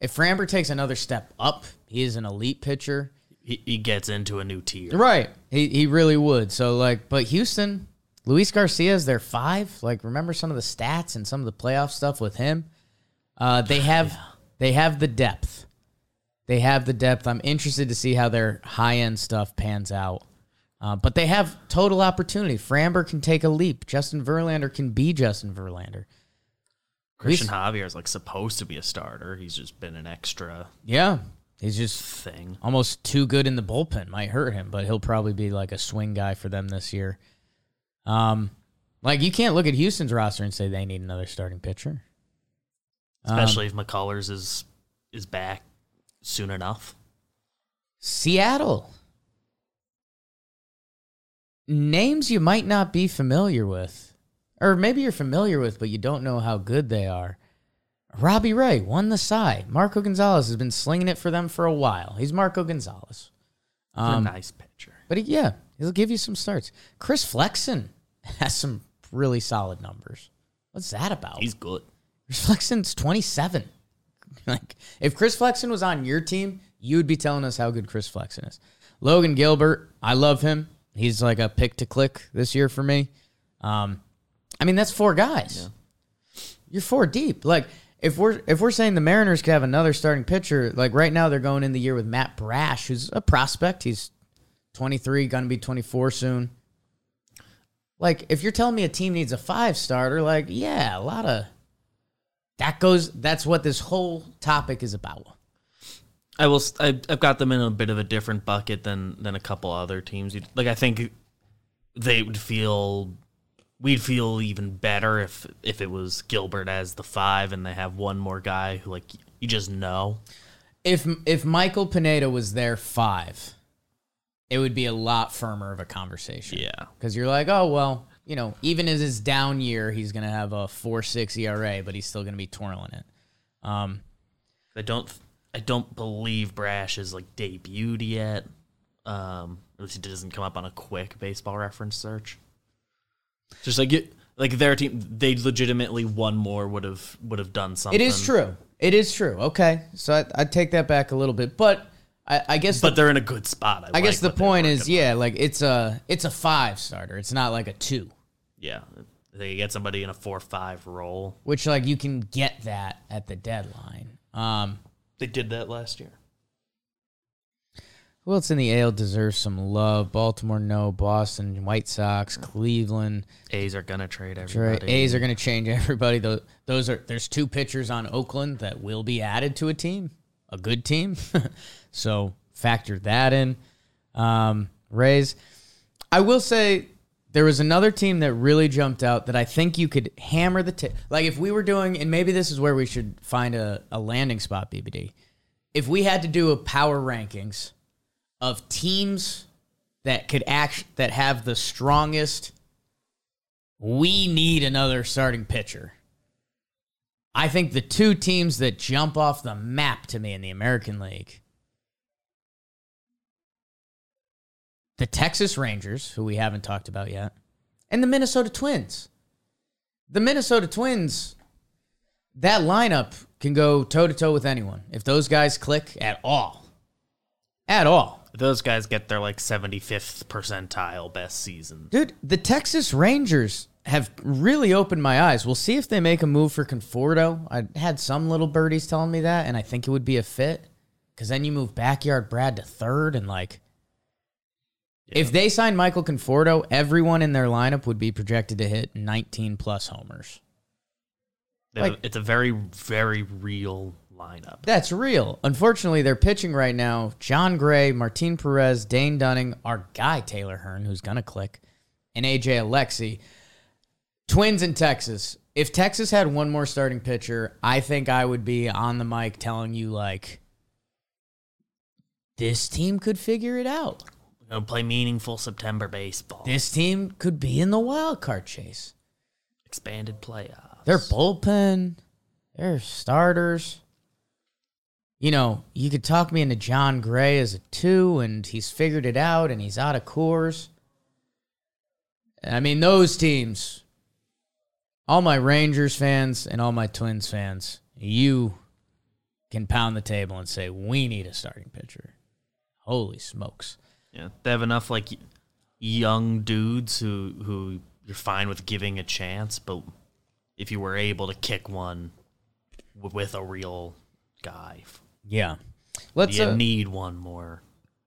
If Framber takes another step up, he is an elite pitcher. he, he gets into a new tier. Right. He he really would. So like, but Houston, Luis Garcia is their five. Like, remember some of the stats and some of the playoff stuff with him. Uh, they have they have the depth. They have the depth. I'm interested to see how their high end stuff pans out. Uh, but they have total opportunity. Framber can take a leap. Justin Verlander can be Justin Verlander. Cristian Javier is like supposed to be a starter. He's just been an extra Yeah, he's just thing. almost too good in the bullpen. Might hurt him, but he'll probably be like a swing guy for them this year. Um, like you can't look at Houston's roster and say they need another starting pitcher. Um, Especially if McCullers is is back soon enough. Seattle. Names you might not be familiar with, or maybe you're familiar with, but you don't know how good they are. Robbie Ray won the side. Marco Gonzalez has been slinging it for them for a while. He's Marco Gonzalez. He's Um, a nice pitcher. But he, yeah, he'll give you some starts. Chris Flexen [LAUGHS] has some really solid numbers. What's that about? He's good. Chris Flexen's 27. [LAUGHS] like, if Chris Flexen was on your team, you would be telling us how good Chris Flexen is. Logan Gilbert, I love him. He's like a pick to click this year for me. Um, I mean, that's four guys. You're four deep. Like, if we're if we're saying the Mariners could have another starting pitcher, like right now they're going in the year with Matt Brash, who's a prospect. He's 23, gonna be 24 soon. Like, if you're telling me a team needs a five starter, like, yeah, a lot of that goes. That's what this whole topic is about. I will. I, have got them in a bit of a different bucket than than a couple other teams. Like I think they would feel. We'd feel even better if if it was Gilbert as the five, and they have one more guy who like you just know. if if Michael Pineda was their five, it would be a lot firmer of a conversation. Yeah. because you're like, oh well, you know, even in his down year, he's gonna have a four six ERA, but he's still gonna be twirling it. Um, I don't I don't believe Brash is like debuted yet. Um, at least it doesn't come up on a quick baseball reference search. Just like it, like their team, they legitimately one more would have would have done something. it is true. It is true. Okay, so I, I take that back a little bit, but I, I guess but the, they're in a good spot. I, I guess the point is, yeah, like it's a it's a five starter. It's not like a two. With. yeah, they get somebody in a four five role. which like you can get that at the deadline. Um, They did that last year. who else in the AL deserves some love? Baltimore, no. Boston, White Sox, Cleveland. A's are gonna trade Right. everybody. A's are going to change [LAUGHS] everybody. Those, those are there's two pitchers on Oakland that will be added to a team, a good team. [LAUGHS] so factor that in. Um, Rays. I will say there was another team that really jumped out that I think you could hammer the tip. Like if we were doing, and maybe this is where we should find a, a landing spot, BBD. If we had to do a power rankings of teams that could act that have the strongest we need another starting pitcher. I think the two teams that jump off the map to me in the American League the Texas Rangers, who we haven't talked about yet, and the Minnesota Twins. The Minnesota Twins, that lineup can go toe to toe with anyone if those guys click at all. At all. Those guys get their like seventy fifth percentile best season. Dude, the Texas Rangers have really opened my eyes. We'll see if they make a move for Conforto. I had some little birdies telling me that, and I think it would be a fit. Because then you move backyard Brad to third, and like, if they signed Michael Conforto, everyone in their lineup would be projected to hit 19 plus homers. Like- it's a very very real lineup. That's real. Unfortunately, they're pitching right now. Jon Gray, Martin Perez, Dane Dunning, our guy Taylor Hearn, who's gonna click, and AJ Alexy. Twins in Texas. If Texas had one more starting pitcher, I think I would be on the mic telling you like this team could figure it out. We're play meaningful September baseball. This team could be in the wild card chase. Expanded playoffs. Their bullpen, their starters. You know, you could talk me into Jon Gray as a two, and he's figured it out, and he's out of course. I mean, those teams, all my Rangers fans and all my Twins fans, you can pound the table and say, we need a starting pitcher. Holy smokes. Yeah, they have enough like young dudes who who you're fine with giving a chance, but if you were able to kick one w- with a real guy, Yeah. Let's you uh, need one more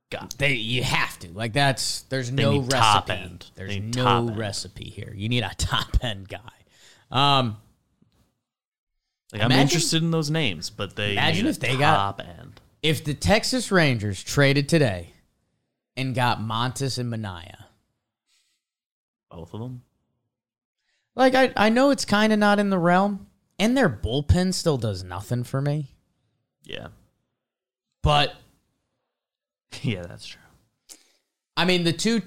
guy. They you have to like that's there's They no recipe. end. There's no recipe here. You need a [LAUGHS] top end guy. Um, Like, I'm interested in those names, but they Imagine need a if they got- top end. if the Texas Rangers traded today and got Montas and Manaea, Both of them. like I I know it's kind of not in the realm, and their bullpen still does nothing for me. Yeah, But [LAUGHS] yeah, that's true. I mean, the two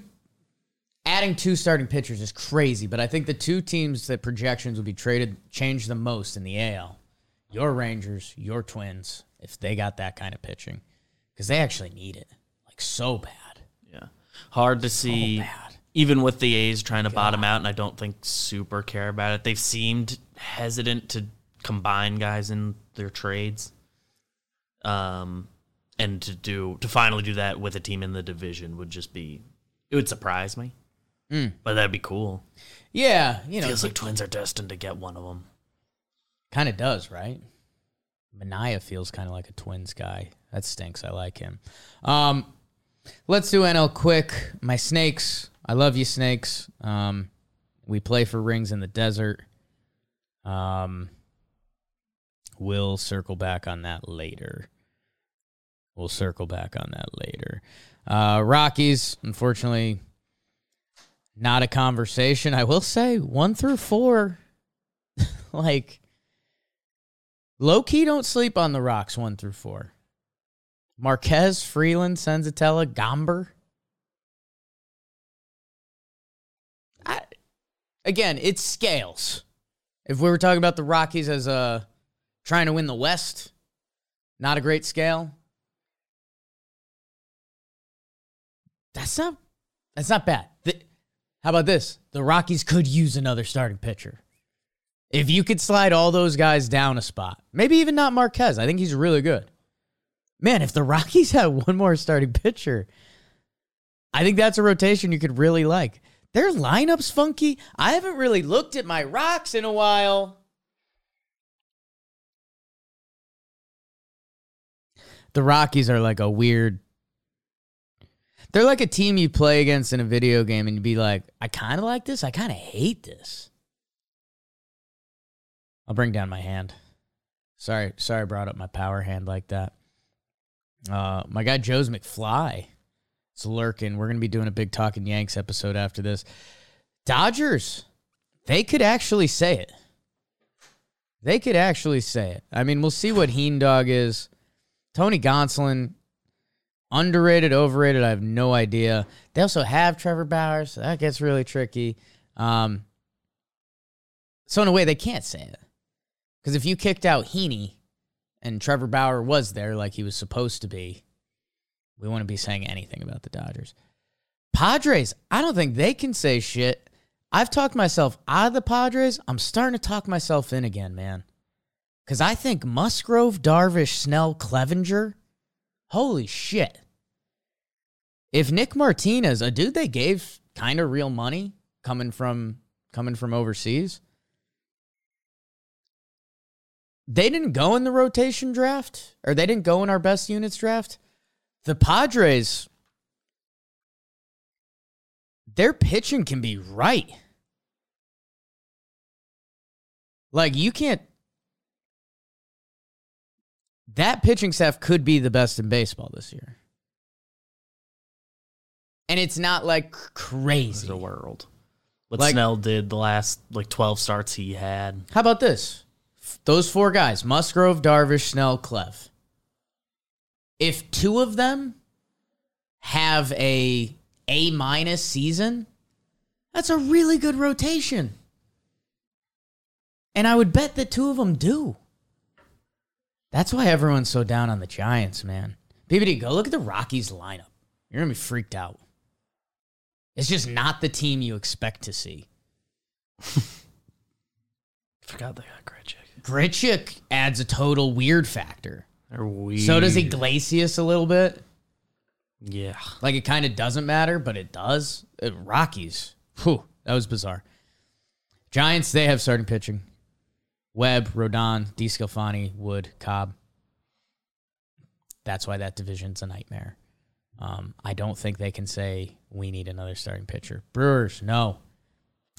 adding two starting pitchers is crazy, but I think the two teams that projections will be traded change the most in the AL. Your Rangers, your Twins, if they got that kind of pitching, because they actually need it like so bad. Hard to see. bad. Even with the A's trying to bottom out, and I don't think super care about it. They've seemed hesitant to combine guys in their trades. Um, and to do to finally do that with a team in the division would just be it would surprise me. But that'd be cool. Yeah, you know, Feels like Twins are destined to get one of them. kind of does, right? Manaea feels kind of like a Twins guy. That stinks. I like him. Um, let's do NL quick. My snakes. I love you, snakes. Um, we play for rings in the desert. Um, we'll circle back on that later. We'll circle back on that later. Uh, Rockies, unfortunately, not a conversation. I will say one through four, [LAUGHS] like low key, don't sleep on the rocks one through four. Marquez, Freeland, Senzatela, Gomber. I, again, it scales. If we were talking about the Rockies as uh, trying to win the West, not a great scale. That's not that's not bad. The, how about this? The Rockies could use another starting pitcher. If you could slide all those guys down a spot, maybe even not Marquez. I think he's really good. Man, if the Rockies [LAUGHS] had one more starting pitcher, I think that's a rotation you could really like. Their lineup's funky. I haven't really looked at my rocks in a while. The Rockies are like a weird. They're like a team you play against in a video game and you'd be like, I kind of like this. I kind of hate this. I'll bring down my hand. Sorry, sorry I brought up my power hand like that. Uh, my guy Joe's McFly is lurking. We're going to be doing a big Talking Yanks episode after this. Dodgers, they could actually say it. They could actually say it. I mean, we'll see what Heen Dog is. Tony Gonsolin, underrated, overrated. I have no idea. They also have Trevor Bauer, so that gets really tricky. Um, so in a way, they can't say it because if you kicked out Heaney and Trevor Bauer was there like he was supposed to be, we wouldn't be saying anything about the Dodgers. Padres, I don't think they can say shit. I've talked myself out of the Padres. I'm starting to talk myself in again, man. Because I think Musgrove, Darvish, Snell, Clevinger, holy shit. If Nick Martinez, a dude they gave kind of real money coming from coming from overseas, they didn't go in the rotation draft or they didn't go in our best units draft. The Padres, their pitching can be right. Like you can't that pitching staff could be the best in baseball this year. And it's not like crazy. The world. What Like- Snell did the last like twelve starts he had. How about this? Those four guys, Musgrove, Darvish, Snell, Clev. If two of them have a A minus season, that's a really good rotation. And I would bet that two of them do. That's why everyone's so down on the Giants, man. PBD, go look at the Rockies lineup. You're gonna be freaked out. It's just not the team you expect to see. [LAUGHS] Forgot they Grichuk adds a total weird factor. They're weird. So does Iglesias a little bit. Yeah. Like it kind of doesn't matter, but it does. Uh, Rockies, whew, that was bizarre. Giants, they have starting pitching. Webb, Rodon, DeSclafani, Wood, Cobb. That's why that division's a nightmare. Um, I don't think they can say we need another starting pitcher. Brewers, no.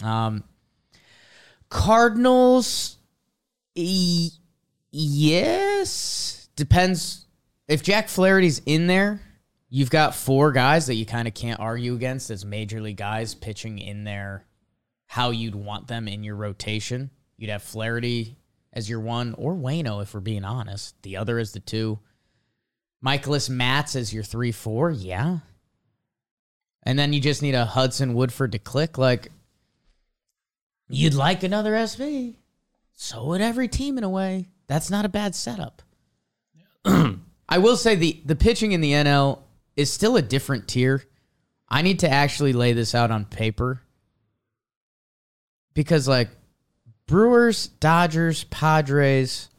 Um, Cardinals, e- yes. Depends. If Jack Flaherty's in there, you've got four guys that you kind of can't argue against as major league guys pitching in there how you'd want them in your rotation. You'd have Flaherty as your one, or Wayno, if we're being honest. The other is the two. Mikolas Matz as your three, four, yeah. And then you just need a Hudson Woodford to click. Like, you'd like another SV. So would every team in a way. That's not a bad setup. [CLEARS THROAT] I will say the the pitching in the NL is still a different tier. I need to actually lay this out on paper because like Brewers, Dodgers, Padres,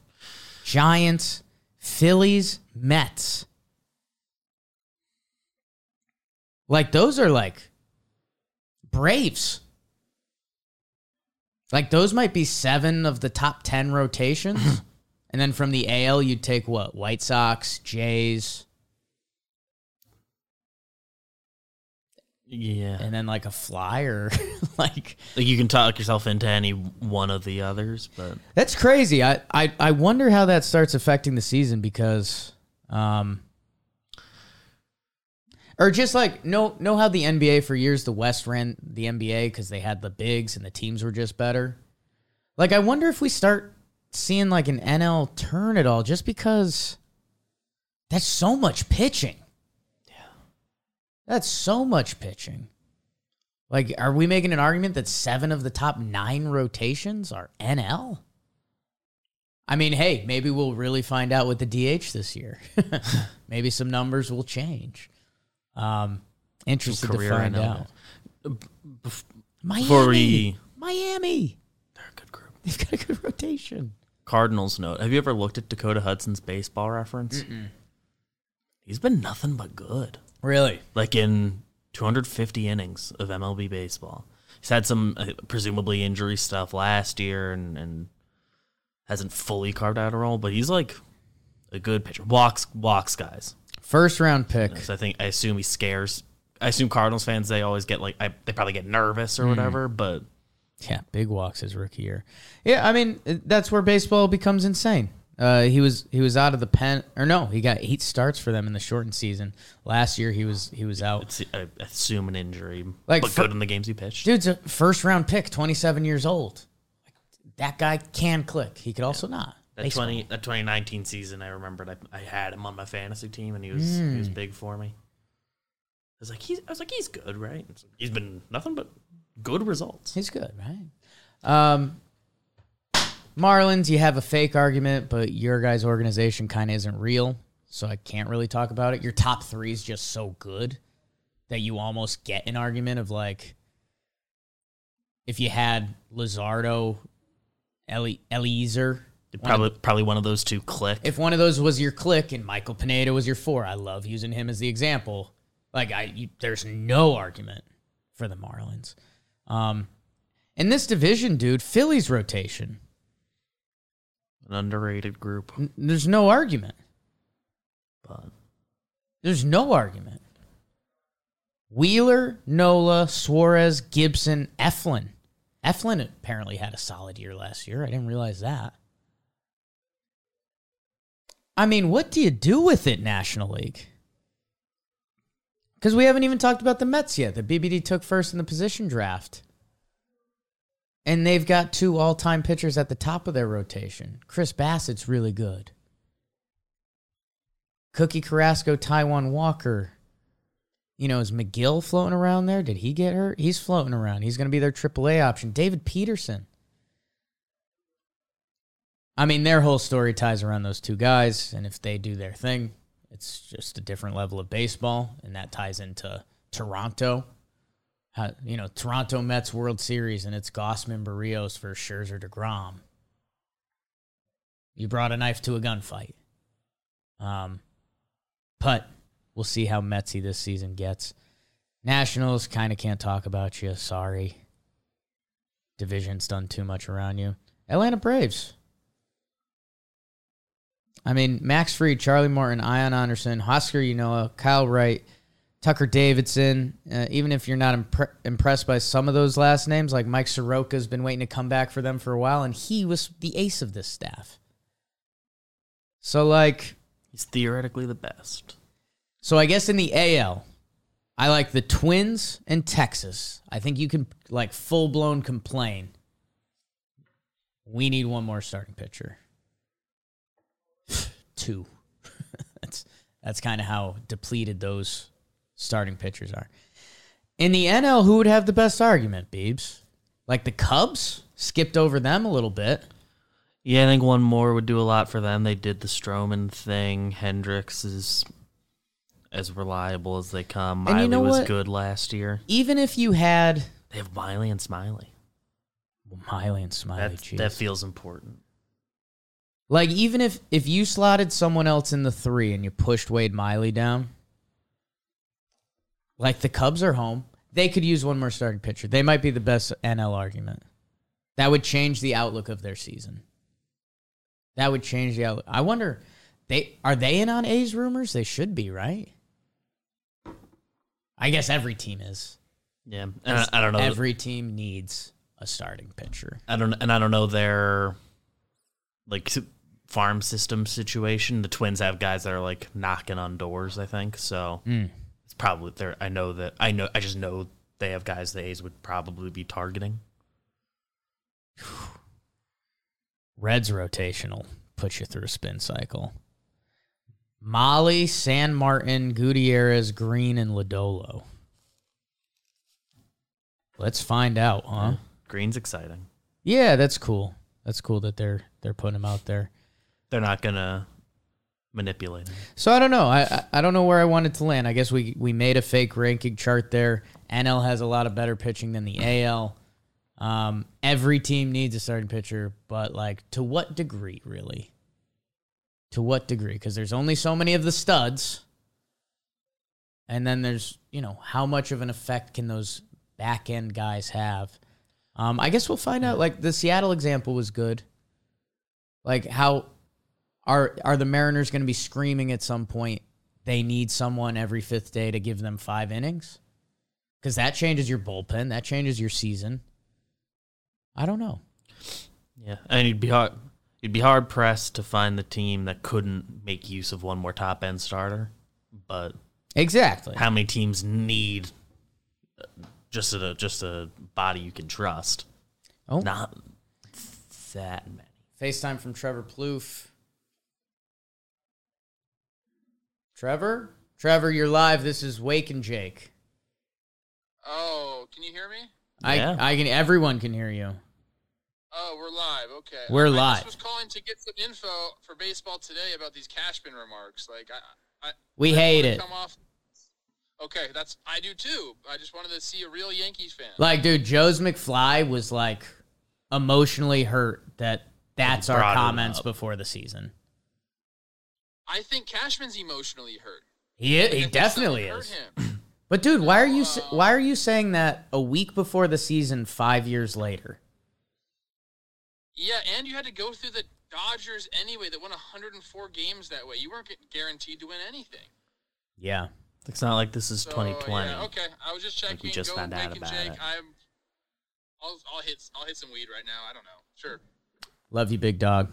Giants, Phillies, Mets. Like those are like Braves. Like those might be 7 of the top 10 rotations. [LAUGHS] and then from the AL you'd take what? White Sox, Jays, Yeah. and then like a flyer [LAUGHS] like Like you can talk yourself into any one of the others, but That's crazy. I, I I wonder how that starts affecting the season because um or just like know know how the NBA for years the West ran the NBA cuz they had the bigs and the teams were just better. Like I wonder if we start seeing like an NL turn at all just because That's so much pitching. Yeah. That's so much pitching. Like, are we making an argument that seven of the top nine rotations are NL? I mean, hey, maybe we'll really find out with the DH this year. [LAUGHS] [LAUGHS] maybe some numbers will change. Um, interested to find out. Bef- Miami. Before we- Miami. They're a good group. They've got a good rotation. Cardinals note. Have you ever looked at Dakota Hudson's baseball reference? He's been nothing but good. Really? Like in 250 innings of MLB baseball. He's had some uh, presumably injury stuff last year and, and hasn't fully carved out a role, but he's like a good pitcher. Walks walks guys. First round pick. So I think I assume he scares. I assume Cardinals fans they always get like I, they probably get nervous or whatever, but Yeah, big walks his rookie year. Yeah, I mean that's where baseball becomes insane. Uh, he was he was out of the pen or no, he got eight starts for them in the shortened season. Last year he was he was out. it's I assume an injury, Like, but for- good in the games he pitched. Dude's a first round pick, twenty seven years old. That guy can click. He could also not. That Baseball. twenty that twenty nineteen season, I remembered I, I had him on my fantasy team, and he was he Hmm. was big for me. I was like, he's I was like, he's good, right? He's been nothing but good results. He's good, right? Um, Marlins, you have a fake argument, but your guys' organization kind of isn't real, so I can't really talk about it. Your top three is just so good that you almost get an argument of like, if you had Lizardo, Eli- Eliezer, Probably probably one of those two click. if one of those was your click and Michael Pineda was your four, I love using him as the example. Like I, you, there's no argument for the Marlins. Um, in this division, dude, Phillies rotation. An underrated group, N- There's no argument. but There's no argument. Wheeler, Nola, Suarez, Gibson, Eflin. Eflin apparently had a solid year last year. I didn't realize that. I mean, what do you do with it, National League? Because we haven't even talked about the Mets yet. The BBD took first in the position draft. And they've got two all time pitchers at the top of their rotation. Chris Bassitt's really good. Cookie Carrasco, Taijuan Walker. You know, is Megill floating around there? Did he get hurt? He's floating around. He's going to be their AAA option. David Peterson. I mean, their whole story ties around those two guys, and if they do their thing, it's just a different level of baseball, and that ties into Toronto. How, you know, Toronto Mets World Series, and it's Gausman Berrios for Scherzer Degrom. You brought a knife to a gunfight. Um, but we'll see how Metsy this season gets. Nationals kind of can't talk about you. Sorry. Division's done too much around you. Atlanta Braves. I mean, Max Fried, Charlie Morton, Ian Anderson, Huascar Ynoa, Kyle Wright, Tucker Davidson. Uh, even if you're not impre- impressed by some of those last names, like Mike Soroka's been waiting to come back for them for a while, and he was the ace of this staff. So, like, he's theoretically the best. so I guess in the AL, I like the Twins and Texas. I think you can like full blown complain. We need one more starting pitcher. Two. [LAUGHS] that's that's kind of how depleted those starting pitchers are. In the NL, who would have the best argument, Beebs? Like the Cubs? Skipped over them a little bit. Yeah, I think one more would do a lot for them. They did the Stroman thing. Hendricks is as reliable as they come. And you Miley know was what? good last year. Even if you had They have Miley and Smiley. Miley and Smiley, that feels important. Like even if if you slotted someone else in the three and you pushed Wade Miley down, like the Cubs are home, they could use one more starting pitcher. They might be the best NL argument. That would change the outlook of their season. That would change the outlook. I wonder, they are they in on A's rumors? They should be, right? I guess every team is. Yeah, I, I don't know. Every team needs a starting pitcher. I don't, and I don't know their like farm system situation. The Twins have guys that are like knocking on doors. I think so. Mm. It's probably there. I know that. I know. I just know they have guys the A's would probably be targeting. [SIGHS] Reds rotational puts you through a spin cycle. Mahle, San Martin, Gutierrez, Greene, and Lodolo. Let's find out, huh? Greene's exciting. Yeah, that's cool. That's cool that they're they're putting him out there. They're not gonna manipulate him. So I don't know. I I- I don't know where I wanted to land. I guess we we made a fake ranking chart there. NL has a lot of better pitching than the AL. Um, every team needs a starting pitcher, but like to what degree, really? To what degree? Because there's only so many of the studs, and then there's you know how much of an effect can those back end guys have? Um, I guess we'll find out. Like the Seattle example was good. Like how are are the Mariners going to be screaming at some point? They need someone every fifth day to give them five innings, because that changes your bullpen. That changes your season. I don't know. Yeah, and you'd be hard. You'd be hard pressed to find the team that couldn't make use of one more top end starter. But Exactly. how many teams need just a just a body you can trust? Oh. Not that many. FaceTime from Trevor Plouffe. Trevor? Trevor, you're live. This is Wake and Jake. Oh, can you hear me? Yeah. I I can everyone can hear you. Oh, we're live. Okay. We're I live. I was calling to get some info for baseball today about these Cashman remarks. Like, I, I We I hate it. Come off. Okay, that's I do too. I just wanted to see a real Yankees fan. Like, dude, Joe's McFly was like emotionally hurt that that's our comments before the season. I think Cashman's emotionally hurt. He Like, he definitely is. [CLEARS THROAT] But dude, why are you s- uh, why are you saying that a week before the season, five years later? yeah, and you had to go through the Dodgers anyway. That won 104 games that way. You weren't guaranteed to win anything. Yeah. It's not like this is So, 2020. Yeah, okay, I was just checking. we just go found out about Jake. it. I'm. I'll, I'll hit. I'll hit some weed right now. I don't know. Sure. Love you, big dog.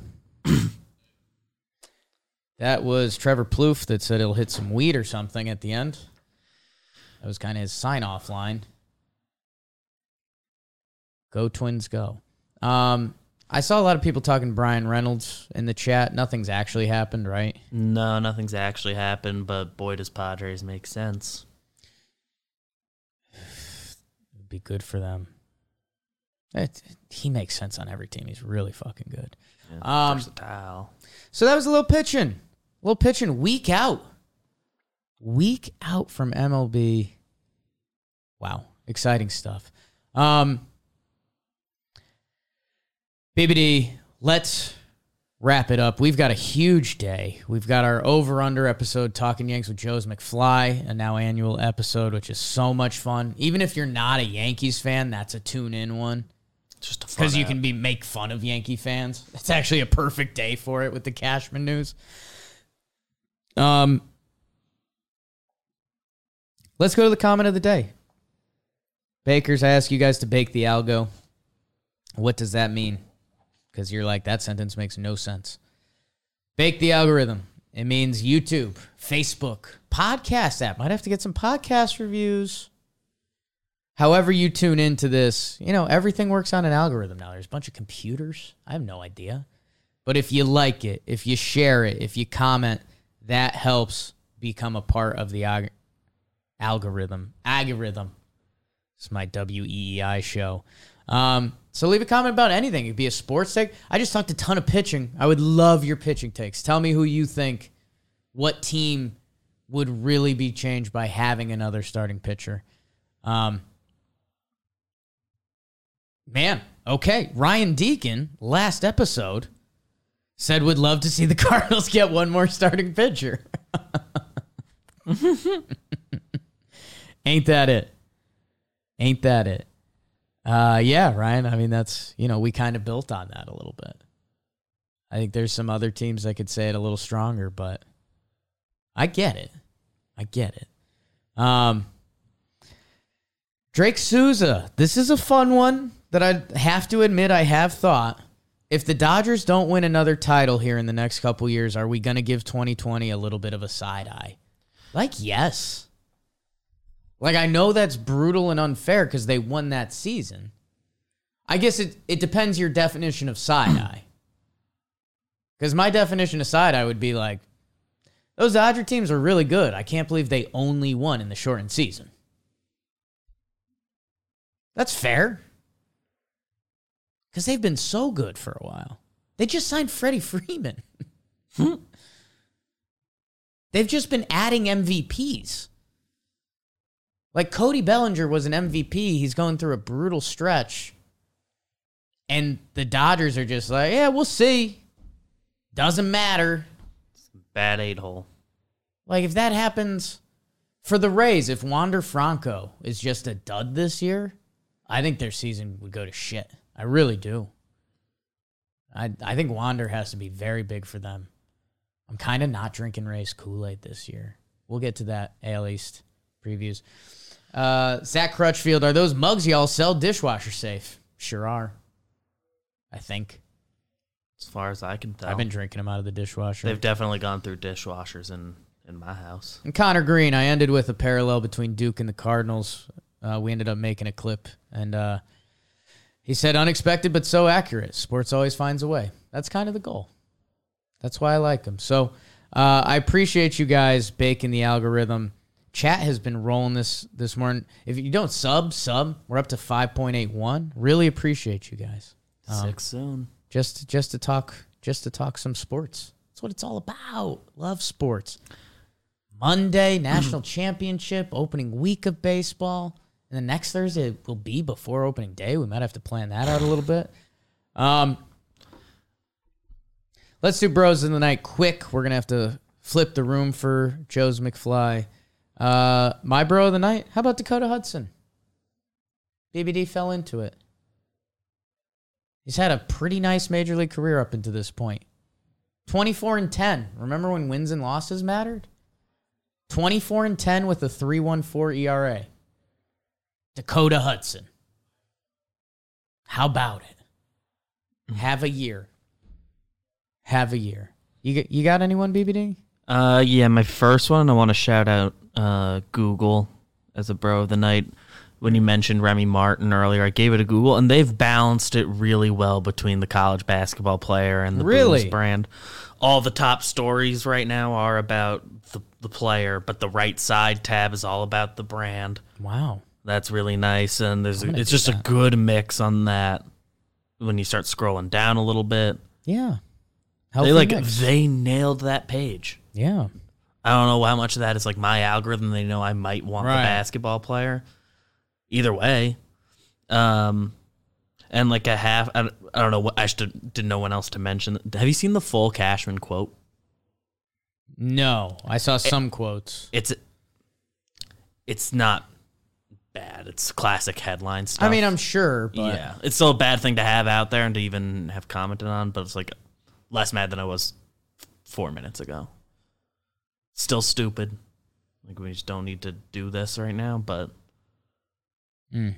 That was Trevor Plouffe that said he'll hit some weed or something at the end. That was kind of his sign off line. Go Twins, go. Um, I saw a lot of people talking Bryan Reynolds in the chat. Nothing's actually happened, right? No, nothing's actually happened, but boy, does Padres make sense. It'd be good for them. It, he makes sense on every team. He's really fucking good. Yeah, Um, versatile. So that was a little pitching. Little pitching week out. Week out from MLB. Wow. Exciting stuff. Um BBD, let's wrap it up. We've got a huge day. We've got our over under episode Talking Yanks with Joe's McFly, a now annual episode, which is so much fun. Even if you're not a Yankees fan, that's a tune in one Just because you app. can be make fun of Yankee fans. It's actually a perfect day for it with the Cashman news. Um, let's go to the comment of the day. Bakers, I ask you guys to bake the algo. What does that mean? Because you're like that sentence makes no sense. Bake the algorithm. It means YouTube, Facebook, podcast app. Might have to get some podcast reviews however you tune into this, you know, everything works on an algorithm now. There's a bunch of computers. I have no idea. But if you like it, if you share it, if you comment, that helps become a part of the ag- algorithm. Algorithm. It's my W E E I show. Um, so leave a comment about anything. It could be a sports take. I just talked a ton of pitching. I would love your pitching takes. Tell me who you think, what team would really be changed by having another starting pitcher. Um, Man, okay. Ryan Deacon, last episode, said would love to see the [LAUGHS] Cardinals get one more starting pitcher. [LAUGHS] Ain't that it? Ain't that it? Uh, yeah, Ryan. I mean, that's, you know, we kind of built on that a little bit. I think there's some other teams that could say it a little stronger, but I get it. I get it. Um, Drake Souza. This is a fun one that I have to admit I have thought. If the Dodgers don't win another title here in the next couple years, are we going to give 2020 a little bit of a side eye? Like, yes. Like, I know that's brutal and unfair because they won that season. I guess it, it depends your definition of side eye. Because my definition of side eye would be like, Those Dodger teams are really good. I can't believe they only won in the shortened season. That's fair. Because they've been so good for a while. They just signed Freddie Freeman. Hmm. they've just been adding MVPs. Like Cody Bellinger was an MVP. He's going through a brutal stretch. And the Dodgers are just like, yeah, we'll see. Doesn't matter. Bad eight hole. Like if that happens for the Rays, if Wander Franco is just a dud this year, I think their season would go to shit. I really do. I I think Wander has to be very big for them. I'm kind of not drinking Rays Kool Aid this year. We'll get to that AL East previews. Uh, Zach Crutchfield, are those mugs y'all sell dishwasher safe? Sure are. I think. As far as I can tell. I've been drinking them out of the dishwasher. They've definitely gone through dishwashers in, in my house. And Connor Green, I ended with a parallel between Duke and the Cardinals. Uh, we ended up making a clip, and uh, he said, "Unexpected but so accurate. Sports always finds a way." That's kind of the goal. That's why I like him. So uh, I appreciate you guys baking the algorithm. Chat has been rolling this this morning. If you don't sub, sub. We're up to five point eight one. Really appreciate you guys. Six soon. Just just to talk just to talk some sports. That's what it's all about. Love sports. Monday, national [CLEARS THROAT] championship, opening week of baseball. And the next Thursday will be before opening day. We might have to plan that out a little bit. Um, let's do bros in the night quick. We're gonna have to flip the room for Joe's McFly. Uh, my bro of the night. How about Dakota Hudson? BBD fell into it. He's had a pretty nice major league career up until this point. 24 and 10. Remember when wins and losses mattered? 24 and 10 with a 3.14 ERA. Dakota Hudson. How about it? Have a year. Have a year. You got, you got anyone, BBD? Uh, yeah, my first one, I want to shout out uh, Google as a bro of the night. When you mentioned Remy Martin earlier, I gave it a Google, and they've balanced it really well between the college basketball player and the Really? Booze brand. All the top stories right now are about the, the player, but the right side tab is all about the brand. Wow. That's really nice, and there's a, it's just a good mix on that. When you start scrolling down a little bit, Yeah. Healthy they like mix. they nailed that page. yeah. I don't know how much of that is like my algorithm. They know I might want Right. the basketball player. Either way, um, and like a half. I, don't- I don't know what I should, didn't know one else to mention. Have you seen the full Cashman quote? No, I saw some quotes. It's it's not bad. It's classic headline stuff. I mean, I'm sure, but yeah, it's still a bad thing to have out there and to even have commented on. But it's like less mad than I was four minutes ago. Still stupid. Like we just don't need to do this right now. But Mm.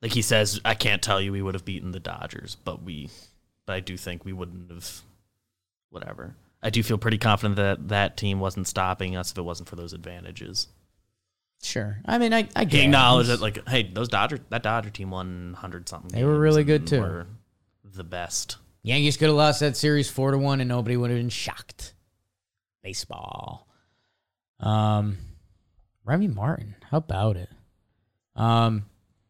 like he says, I can't tell you we would have beaten the Dodgers, but we, but I do think we wouldn't have. Whatever. I do feel pretty confident that that team wasn't stopping us if it wasn't for those advantages. Sure. I mean, I, I He acknowledged that, like, hey, those Dodger, that Dodger team won hundred something. They were games really and good, too. were the best. Yankees could have lost that series four to one, and nobody would have been shocked. Baseball. Um, Remy Martin, how about it? Um,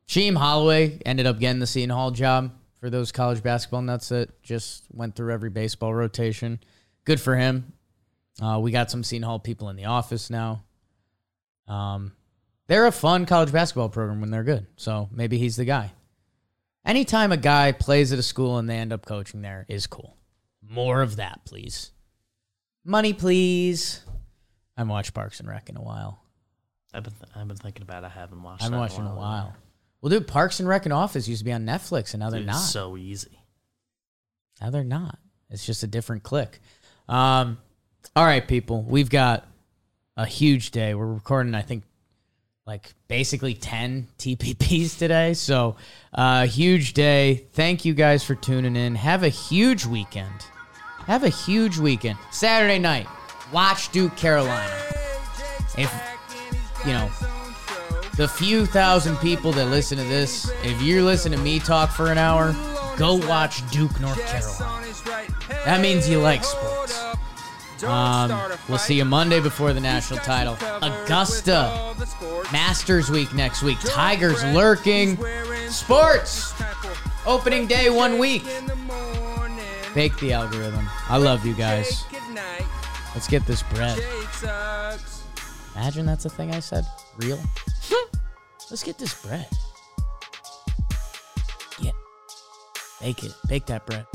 Sheem Holloway ended up getting the Seton Hall job for those college basketball nuts that just went through every baseball rotation. Good for him. Uh, we got some Seton Hall people in the office now. Um, they're a fun college basketball program when they're good, so maybe he's the guy. Anytime a guy plays at a school and they end up coaching there is cool. More of that, please. Money, please. I haven't watched Parks and Rec in a while. I've been, I've been thinking about. It. I haven't watched. I haven't watched in a while. Well, dude, Parks and Rec and Office used to be on Netflix, and now they're Dude, not. it's so easy. Now they're not. It's just a different click. Um, all right, people, we've got a huge day. We're recording, I think, like basically 10 TPPs today. So, uh, huge day. Thank you guys for tuning in. Have a huge weekend. Have a huge weekend. Saturday night, watch Duke Carolina. If, you know, the few thousand people that listen to this, if you listen to me talk for an hour, go watch Duke, North Carolina. That means you like sports. Um, we'll see you Monday before the national title. Augusta. Masters week next week. Tigers lurking. Sports. Opening day one week. Bake the algorithm. I love you guys. Let's get this bread. Imagine that's a thing I said. Real. [LAUGHS] Let's get this bread. Yeah. Bake it. Bake that bread.